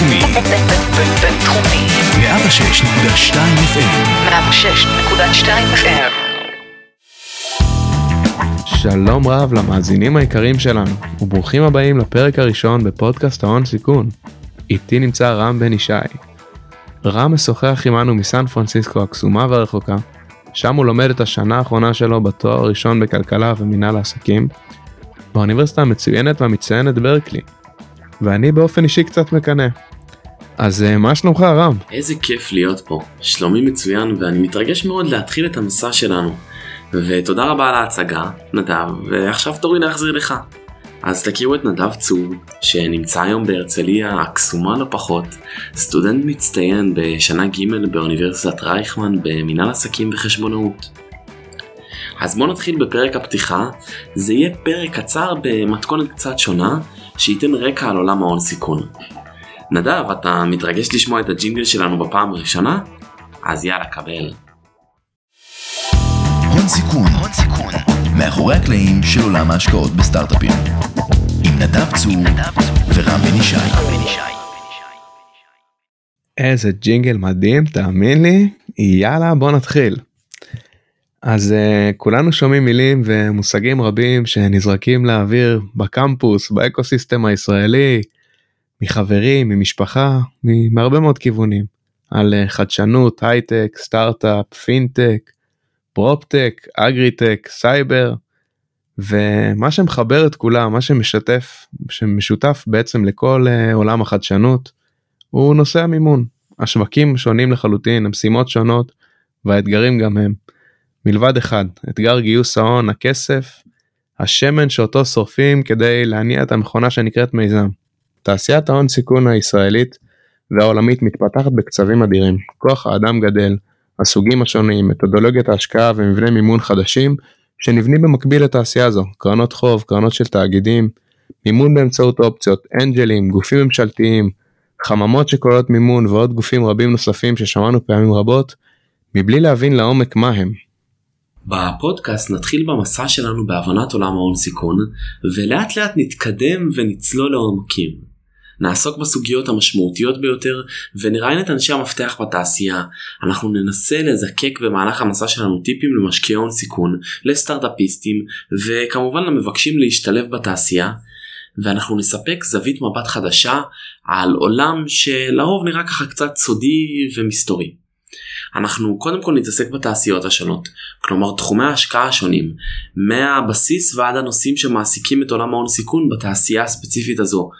בינתחומי. בינתחומי. 106.2 FM. 106.2 FM. שלום רב למאזינים היקרים שלנו, וברוכים הבאים לפרק הראשון בפודקאסט ההון סיכון. איתי נמצא רם בן ישי. רם משוחח עמנו מסן פרנסיסקו הקסומה והרחוקה, שם הוא לומד את השנה האחרונה שלו בתואר הראשון בכלכלה ומינהל העסקים, באוניברסיטה המצוינת והמצטיינת ברקלי. ואני באופן אישי קצת מקנא. אז אה, מה שלומך רם? איזה כיף להיות פה. שלומי מצוין ואני מתרגש מאוד להתחיל את המסע שלנו. ותודה רבה על ההצגה, נדב, ועכשיו תורי להחזיר לך. אז תכירו את נדב צור, שנמצא היום בהרצליה הקסומה לא פחות, סטודנט מצטיין בשנה ג' באוניברסיטת רייכמן במנהל עסקים וחשבונאות. אז בואו נתחיל בפרק הפתיחה, זה יהיה פרק קצר במתכונת קצת שונה, שייתן רקע על עולם ההון סיכון. נדב, אתה מתרגש לשמוע את הג'ינגל שלנו בפעם הראשונה? אז יאללה, קבל. הון סיכון. הון סיכון. מאחורי הקלעים של עולם ההשקעות בסטארט-אפים. עם נדב צור ורם בן ישי. איזה ג'ינגל מדהים, תאמין לי. יאללה, בוא נתחיל. אז אה, כולנו שומעים מילים ומושגים רבים שנזרקים לאוויר בקמפוס, ב ecosystem הישראלי, מחברים, ממשפחה, מהרבה מאוד כיוונים. על אה, חדשנות, הייטק, סטארט-אפ, פינטק, פרופטק, אגריטק, סייבר. ומה שמחבר את כולם, מה שמשתף, שמשותף בעצם לכל אה, עולם החדשנות, הוא נושא המימון. השווקים שונים לחלוטין, המשימות שונות, והאתגרים גם הם. מלבד אחד, אתגר גיוס ההון, הכסף, השמן שאותו שורפים כדי להניע את המכונה שנקראת מיזם. תעשיית ההון סיכון הישראלית והעולמית מתפתחת בקצבים אדירים, כוח האדם גדל, הסוגים השונים, מתודולוגיית ההשקעה ומבני מימון חדשים שנבנים במקביל לתעשייה זו, קרנות חוב, קרנות של תאגידים, מימון באמצעות אופציות, אנג'לים, גופים ממשלתיים, חממות שכוללות מימון ועוד גופים רבים נוספים ששמענו פעמים רבות, מבלי להבין לעומק מה הם. בפודקאסט נתחיל במסע שלנו בהבנת עולם ההון סיכון, ולאט לאט נתקדם ונצלול לעומקים. נעסוק בסוגיות המשמעותיות ביותר ונראיין את אנשי המפתח בתעשייה. אנחנו ננסה לזקק במהלך המסע שלנו טיפים למשקיעי הון סיכון, לסטארט-אפיסטים וכמובן למבקשים להשתלב בתעשייה. ואנחנו נספק זווית מבט חדשה על עולם שלרוב נראה ככה קצת סודי ומסתורי. אנחנו קודם כל נתעסק בתעשיות השונות, כלומר תחומי ההשקעה השונים, מהבסיס ועד הנושאים שמעסיקים את עולם ההון סיכון בתעשייה הספציפית הזו,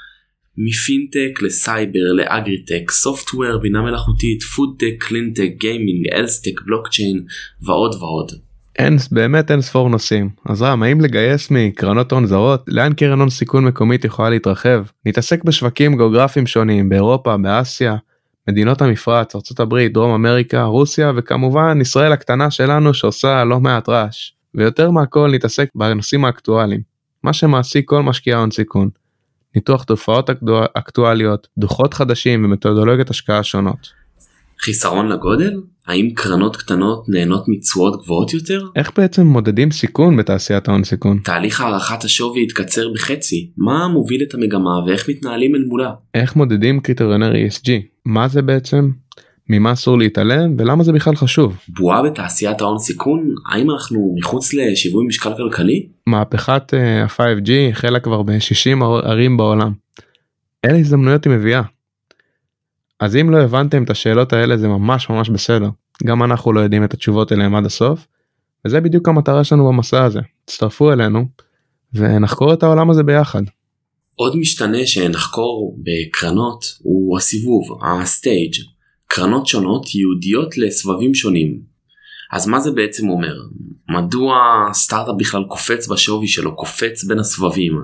מפינטק לסייבר לאגריטק, software, בינה מלאכותית, פודטק, קלינטק, גיימינג, healthtech, בלוקצ'יין ועוד ועוד. אין באמת אין ספור נושאים אז רם האם לגייס מקרנות הון זרות לאן קרן הון סיכון מקומית יכולה להתרחב נתעסק בשווקים גיאוגרפיים שונים באירופה באסיה מדינות המפרץ ארה"ב דרום אמריקה רוסיה וכמובן ישראל הקטנה שלנו שעושה לא מעט רעש ויותר מהכל נתעסק בנושאים האקטואליים מה שמעסיק כל משקיע הון סיכון. ניתוח תופעות אקטואל- אקטואליות דוחות חדשים ומתודולוגיות השקעה שונות. חיסרון לגודל? האם קרנות קטנות נהנות מתשואות גבוהות יותר? איך בעצם מודדים סיכון בתעשיית ההון סיכון? תהליך הערכת השווי התקצר בחצי, מה מוביל את המגמה ואיך מתנהלים אל מולה? איך מודדים קריטריונר ESG? מה זה בעצם? ממה אסור להתעלם ולמה זה בכלל חשוב? בועה בתעשיית ההון סיכון? האם אנחנו מחוץ לשיווי משקל כלכלי? מהפכת אה, ה-5G החלה כבר ב-60 ערים בעולם. אילו הזדמנויות היא מביאה. אז אם לא הבנתם את השאלות האלה זה ממש ממש בסדר. גם אנחנו לא יודעים את התשובות אליהם עד הסוף. וזה בדיוק המטרה שלנו במסע הזה. תצטרפו אלינו ונחקור את העולם הזה ביחד. עוד משתנה שנחקור בקרנות הוא הסיבוב, הסטייג'. קרנות שונות ייעודיות לסבבים שונים. אז מה זה בעצם אומר? מדוע סטארט-אפ בכלל קופץ בשווי שלו, קופץ בין הסבבים?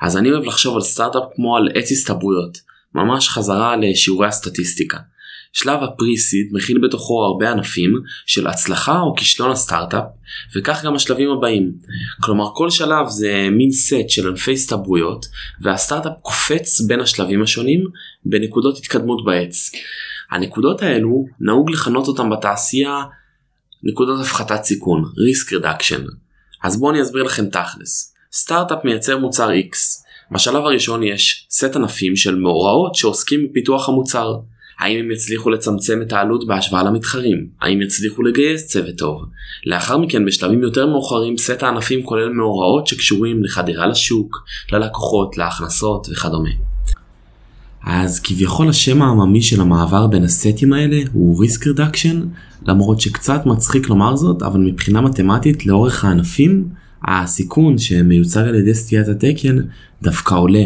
אז אני אוהב לחשוב על סטארט-אפ כמו על עץ הסתברויות, ממש חזרה לשיעורי הסטטיסטיקה. שלב הפרי-סיד מכיל בתוכו הרבה ענפים של הצלחה או כישלון הסטארט-אפ, וכך גם השלבים הבאים. כלומר כל שלב זה מין סט של ענפי הסתברויות, והסטארט-אפ קופץ בין השלבים השונים בנקודות התקדמות בעץ. הנקודות האלו נהוג לכנות אותם בתעשייה נקודות הפחתת סיכון, risk reduction. אז בואו אני אסביר לכם תכלס. סטארט-אפ מייצר מוצר X, בשלב הראשון יש סט ענפים של מאורעות שעוסקים בפיתוח המוצר. האם הם יצליחו לצמצם את העלות בהשוואה למתחרים? האם יצליחו לגייס צוות טוב? לאחר מכן בשלבים יותר מאוחרים סט הענפים כולל מאורעות שקשורים לחדירה לשוק, ללקוחות, להכנסות וכדומה. אז כביכול השם העממי של המעבר בין הסטים האלה הוא risk reduction, למרות שקצת מצחיק לומר זאת, אבל מבחינה מתמטית לאורך הענפים, הסיכון שמיוצג על ידי סטיית התקן דווקא עולה,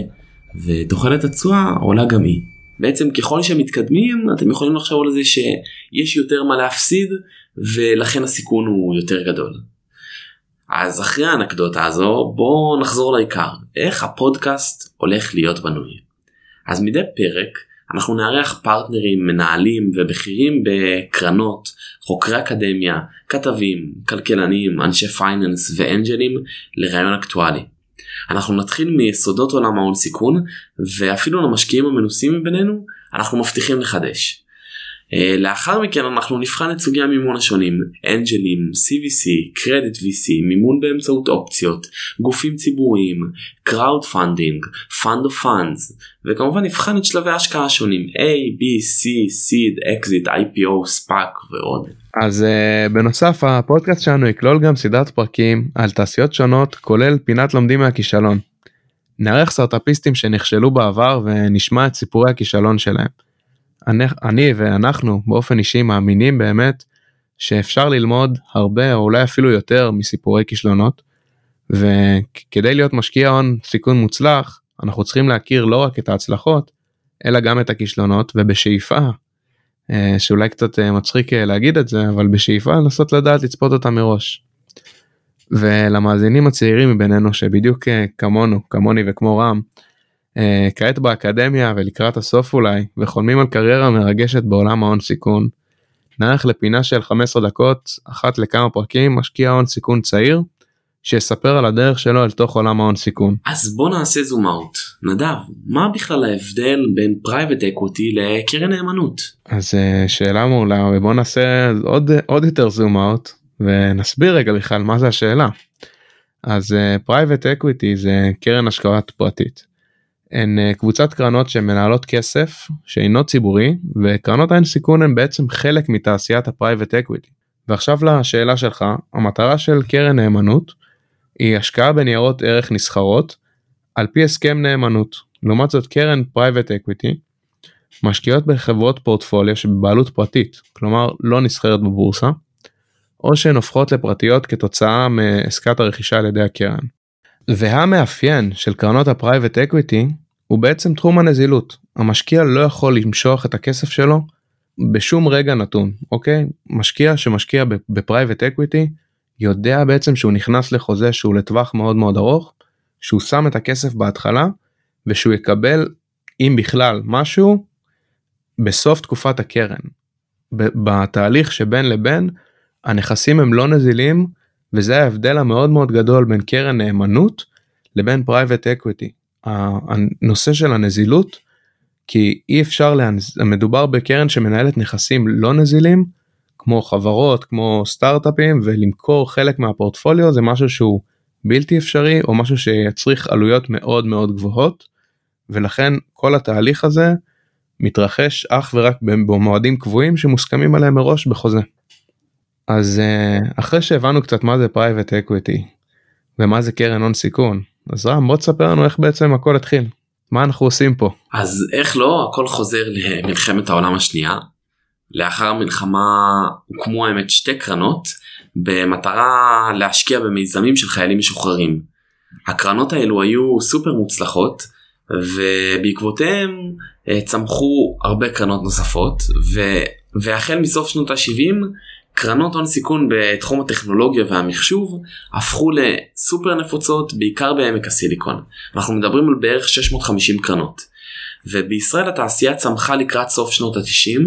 ותוחלת התשואה עולה גם היא. בעצם ככל שמתקדמים אתם יכולים לחשוב על זה שיש יותר מה להפסיד ולכן הסיכון הוא יותר גדול. אז אחרי האנקדוטה הזו בואו נחזור לעיקר, איך הפודקאסט הולך להיות בנוי. אז מדי פרק אנחנו נארח פרטנרים, מנהלים ובכירים בקרנות, חוקרי אקדמיה, כתבים, כלכלנים, אנשי finance ואנג'לים לריאיון אקטואלי. אנחנו נתחיל מיסודות עולם ההון סיכון ואפילו למשקיעים המנוסים מבינינו אנחנו מבטיחים לחדש. אה, לאחר מכן אנחנו נבחן את סוגי המימון השונים אנג'לים, CVC, credit VC, מימון באמצעות אופציות, גופים ציבוריים, crowdfunding, fund of funds וכמובן נבחן את שלבי ההשקעה השונים A, B, C, seed, exit, IPO, SPAC ועוד. אז אה, בנוסף הפודקאסט שלנו יכלול גם סדרת פרקים על תעשיות שונות כולל פינת לומדים מהכישלון. נארח סטארטאפיסטים שנכשלו בעבר ונשמע את סיפורי הכישלון שלהם. אני, אני ואנחנו באופן אישי מאמינים באמת שאפשר ללמוד הרבה או אולי אפילו יותר מסיפורי כישלונות. וכדי להיות משקיע הון סיכון מוצלח אנחנו צריכים להכיר לא רק את ההצלחות אלא גם את הכישלונות ובשאיפה אה, שאולי קצת אה, מצחיק אה, להגיד את זה אבל בשאיפה לנסות לדעת לצפות אותה מראש. ולמאזינים הצעירים מבינינו שבדיוק כמונו כמוני וכמו רם כעת באקדמיה ולקראת הסוף אולי וחולמים על קריירה מרגשת בעולם ההון סיכון. נערך לפינה של 15 דקות אחת לכמה פרקים משקיע הון סיכון צעיר שיספר על הדרך שלו אל תוך עולם ההון סיכון. אז בוא נעשה zoom out. נדב, מה בכלל ההבדל בין private equity לקרן נאמנות? אז אה, שאלה מעולה ובוא נעשה עוד עוד יותר zoom out ונסביר רגע בכלל מה זה השאלה. אז private אה, equity זה קרן השקעות פרטית. הן אה, קבוצת קרנות שמנהלות כסף שאינו ציבורי וקרנות ההון סיכון הן בעצם חלק מתעשיית ה private equity. ועכשיו לשאלה שלך המטרה של קרן נאמנות היא השקעה בניירות ערך נסחרות על פי הסכם נאמנות. לעומת זאת קרן private equity משקיעות בחברות פורטפוליו שבבעלות פרטית, כלומר לא נסחרת בבורסה, או שהן הופכות לפרטיות כתוצאה מעסקת הרכישה על ידי הקרן. והמאפיין של קרנות ה private equity הוא בעצם תחום הנזילות. המשקיע לא יכול למשוך את הכסף שלו בשום רגע נתון, אוקיי? משקיע שמשקיע ב private equity יודע בעצם שהוא נכנס לחוזה שהוא לטווח מאוד מאוד ארוך, שהוא שם את הכסף בהתחלה ושהוא יקבל אם בכלל משהו בסוף תקופת הקרן. בתהליך שבין לבין הנכסים הם לא נזילים וזה ההבדל המאוד מאוד גדול בין קרן נאמנות לבין private equity. הנושא של הנזילות כי אי אפשר להנז... מדובר בקרן שמנהלת נכסים לא נזילים כמו חברות כמו סטארט-אפים ולמכור חלק מהפורטפוליו זה משהו שהוא בלתי אפשרי או משהו שיצריך עלויות מאוד מאוד גבוהות ולכן כל התהליך הזה מתרחש אך ורק במועדים קבועים שמוסכמים עליהם מראש בחוזה. אז אה, אחרי שהבנו קצת מה זה private equity ומה זה קרן הון סיכון אז רם בוא תספר לנו איך בעצם הכל התחיל. מה אנחנו עושים פה? אז איך לא הכל חוזר למלחמת העולם השנייה. לאחר המלחמה הוקמו האמת שתי קרנות במטרה להשקיע במיזמים של חיילים משוחררים. הקרנות האלו היו סופר מוצלחות ובעקבותיהם אה, צמחו הרבה קרנות נוספות ו... והחל מסוף שנות ה-70 קרנות הון סיכון בתחום הטכנולוגיה והמחשוב הפכו לסופר נפוצות בעיקר בעמק הסיליקון. אנחנו מדברים על בערך 650 קרנות. ובישראל התעשייה צמחה לקראת סוף שנות ה-90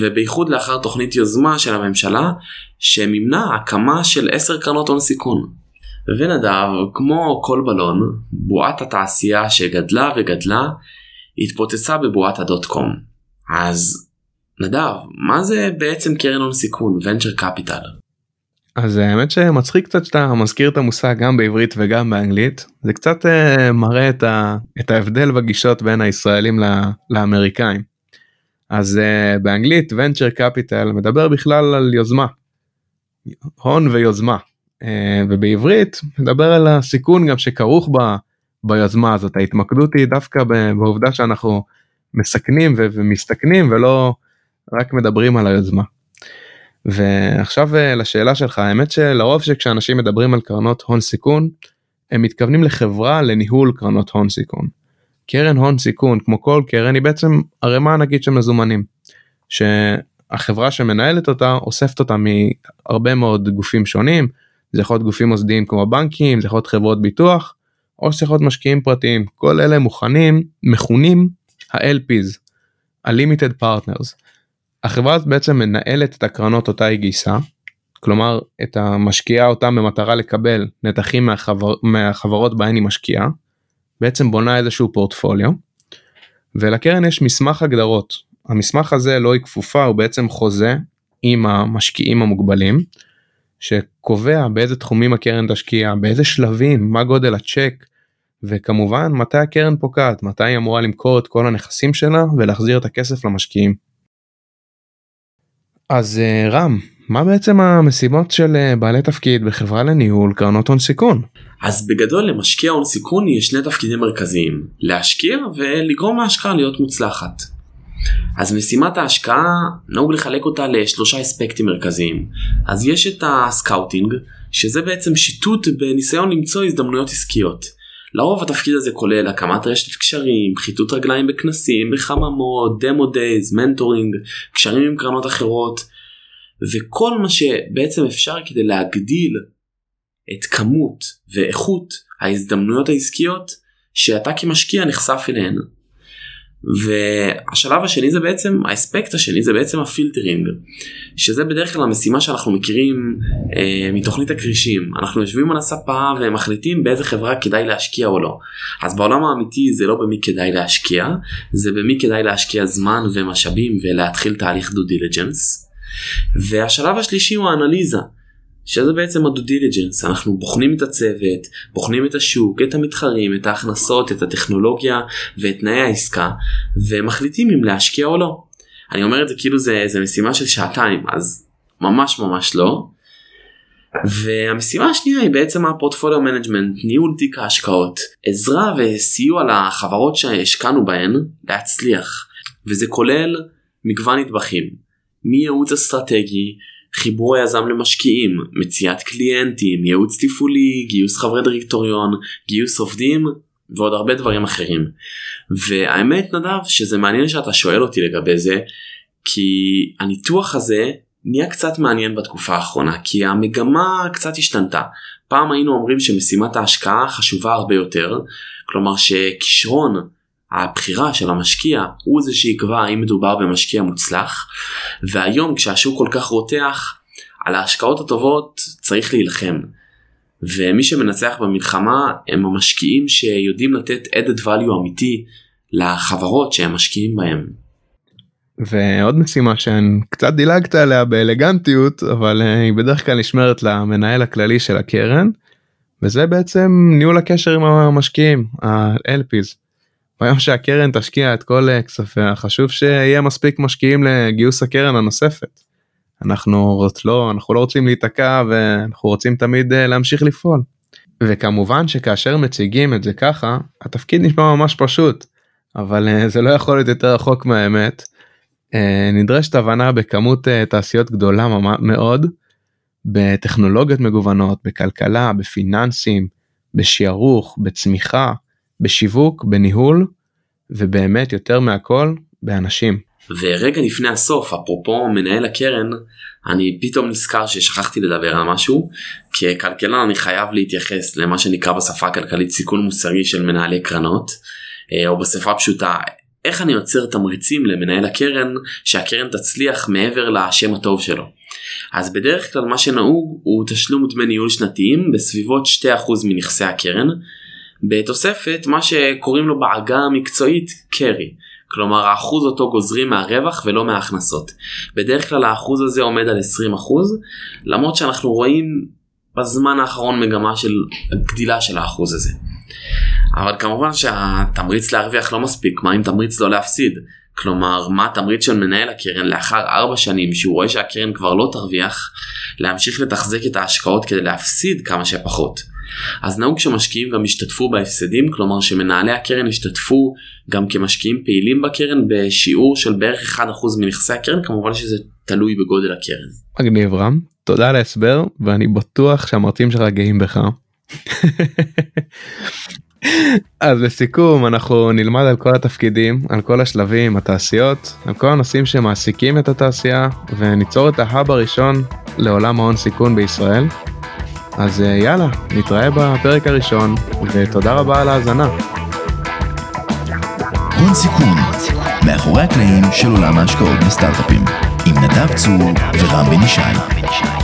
ובייחוד לאחר תוכנית יוזמה של הממשלה שמימנה הקמה של 10 קרנות הון סיכון. ונדב, כמו כל בלון, בועת התעשייה שגדלה וגדלה התפוצצה בבועת הדוט קום. אז נדב, מה זה בעצם קרן הון סיכון, venture capital? אז האמת שמצחיק קצת שאתה מזכיר את המושג גם בעברית וגם באנגלית זה קצת uh, מראה את, ה, את ההבדל בגישות בין הישראלים ל, לאמריקאים. אז uh, באנגלית venture capital מדבר בכלל על יוזמה. הון ויוזמה uh, ובעברית מדבר על הסיכון גם שכרוך ב, ביוזמה הזאת ההתמקדות היא דווקא בעובדה שאנחנו מסכנים ומסתכנים ולא רק מדברים על היוזמה. ועכשיו אה, לשאלה שלך האמת שלרוב שכשאנשים מדברים על קרנות הון סיכון הם מתכוונים לחברה לניהול קרנות הון סיכון. קרן הון סיכון כמו כל קרן היא בעצם ערימה נגיד של מזומנים. שהחברה שמנהלת אותה אוספת אותה מהרבה מאוד גופים שונים זה יכול להיות גופים מוסדיים כמו בנקים זה יכול להיות חברות ביטוח או שזה יכול להיות משקיעים פרטיים כל אלה מוכנים מכונים ה-LPs ה-limited partners החברה הזאת בעצם מנהלת את הקרנות אותה היא גייסה, כלומר את המשקיעה אותה במטרה לקבל נתחים מהחבר, מהחברות בהן היא משקיעה, בעצם בונה איזשהו פורטפוליו, ולקרן יש מסמך הגדרות, המסמך הזה לא היא כפופה הוא בעצם חוזה עם המשקיעים המוגבלים, שקובע באיזה תחומים הקרן תשקיע, באיזה שלבים, מה גודל הצ'ק, וכמובן מתי הקרן פוקעת, מתי היא אמורה למכור את כל הנכסים שלה ולהחזיר את הכסף למשקיעים. אז אה, רם, מה בעצם המשימות של אה, בעלי תפקיד בחברה לניהול קרנות הון סיכון? אז בגדול למשקיע הון סיכון יש שני תפקידים מרכזיים, להשקיע ולגרום להשקעה להיות מוצלחת. אז משימת ההשקעה נהוג לחלק אותה לשלושה אספקטים מרכזיים. אז יש את ה scouting, שזה בעצם שיטוט בניסיון למצוא הזדמנויות עסקיות. לרוב התפקיד הזה כולל הקמת רשת קשרים, כיתות רגליים בכנסים, בחממות, demo days, mentoring, קשרים עם קרנות אחרות, וכל מה שבעצם אפשר כדי להגדיל את כמות ואיכות ההזדמנויות העסקיות שאתה כמשקיע נחשף אליהן. והשלב השני זה בעצם האספקט השני זה בעצם ה filtering שזה בדרך כלל המשימה שאנחנו מכירים אה, מתוכנית הכרישים. אנחנו יושבים על הספה ומחליטים באיזה חברה כדאי להשקיע או לא. אז בעולם האמיתי זה לא במי כדאי להשקיע זה במי כדאי להשקיע זמן ומשאבים ולהתחיל תהליך due diligence והשלב השלישי הוא האנליזה שזה בעצם ה due diligence אנחנו בוחנים את הצוות בוחנים את השוק את המתחרים את ההכנסות את הטכנולוגיה ואת תנאי העסקה ומחליטים אם להשקיע או לא. אני אומר את זה כאילו זה, זה משימה של שעתיים אז ממש ממש לא. והמשימה השנייה היא בעצם ה portfolio management ניהול תיק ההשקעות עזרה וסיוע לחברות שהשקענו בהן להצליח וזה כולל מגוון נדבכים מייעוץ אסטרטגי חיבור היזם למשקיעים, מציאת קליינטים, ייעוץ תפעולי, גיוס חברי דירקטוריון, גיוס עובדים ועוד הרבה דברים אחרים. והאמת נדב שזה מעניין שאתה שואל אותי לגבי זה כי הניתוח הזה נהיה קצת מעניין בתקופה האחרונה כי המגמה קצת השתנתה. פעם היינו אומרים שמשימת ההשקעה חשובה הרבה יותר, כלומר שכישרון הבחירה של המשקיע הוא זה שיקבע האם מדובר במשקיע מוצלח והיום כשהשוק כל כך רותח על ההשקעות הטובות צריך להילחם. ומי שמנצח במלחמה הם המשקיעים שיודעים לתת added value אמיתי לחברות שהם משקיעים בהם. ועוד משימה קצת דילגת עליה באלגנטיות אבל אה, היא בדרך כלל נשמרת למנהל הכללי של הקרן וזה בעצם ניהול הקשר עם המשקיעים ה-LPs. ביום שהקרן תשקיע את כל אה, כספיה חשוב שיהיה מספיק משקיעים לגיוס הקרן הנוספת. אנחנו לא אנחנו לא רוצים להיתקע ואנחנו רוצים תמיד אה, להמשיך לפעול. וכמובן שכאשר מציגים את זה ככה התפקיד נשמע ממש פשוט אבל אה, זה לא יכול להיות יותר רחוק מהאמת. נדרשת הבנה בכמות תעשיות גדולה מאוד בטכנולוגיות מגוונות בכלכלה בפיננסים בשערוך בצמיחה בשיווק, בניהול, ובאמת יותר מהכל באנשים. ורגע לפני הסוף, אפרופו מנהל הקרן, אני פתאום נזכר ששכחתי לדבר על משהו. ככלכלן אני חייב להתייחס למה שנקרא בשפה הכלכלית סיכון מוסרי של מנהלי קרנות, אה, או בשפה פשוטה, איך אני יוצר תמריצים למנהל הקרן שהקרן תצליח מעבר לשם הטוב שלו. אז בדרך כלל מה שנהוג הוא תשלום דמי ניהול שנתיים בסביבות 2% מנכסי הקרן, בתוספת מה שקוראים לו בעגה המקצועית קרי. כלומר האחוז אותו גוזרים מהרווח ולא מההכנסות. בדרך כלל האחוז הזה עומד על 20% למרות שאנחנו רואים בזמן האחרון מגמה של גדילה של האחוז הזה. אבל כמובן שהתמריץ להרוויח לא מספיק, מה אם תמריץ לא להפסיד? כלומר, מה התמריץ של מנהל הקרן לאחר 4 שנים שהוא רואה שהקרן כבר לא תרוויח, להמשיך לתחזק את ההשקעות כדי להפסיד כמה שפחות. אז נהוג שמשקיעים גם ישתתפו בהפסדים, כלומר שמנהלי הקרן ישתתפו גם כמשקיעים פעילים בקרן בשיעור של בערך 1% מנכסי הקרן, כמובן שזה תלוי בגודל הקרן. מגניב רם, תודה על ההסבר ואני בטוח שהמרצים שלך גאים בך. אז לסיכום אנחנו נלמד על כל התפקידים על כל השלבים התעשיות על כל הנושאים שמעסיקים את התעשייה וניצור את ההאב הראשון לעולם ההון סיכון בישראל. אז אה, יאללה נתראה בפרק הראשון ותודה רבה על ההאזנה. הון סיכון, מאחורי הקלעים של עולם ההשקעות בסטארט-אפים, עם נדב צור ורם בן ישי.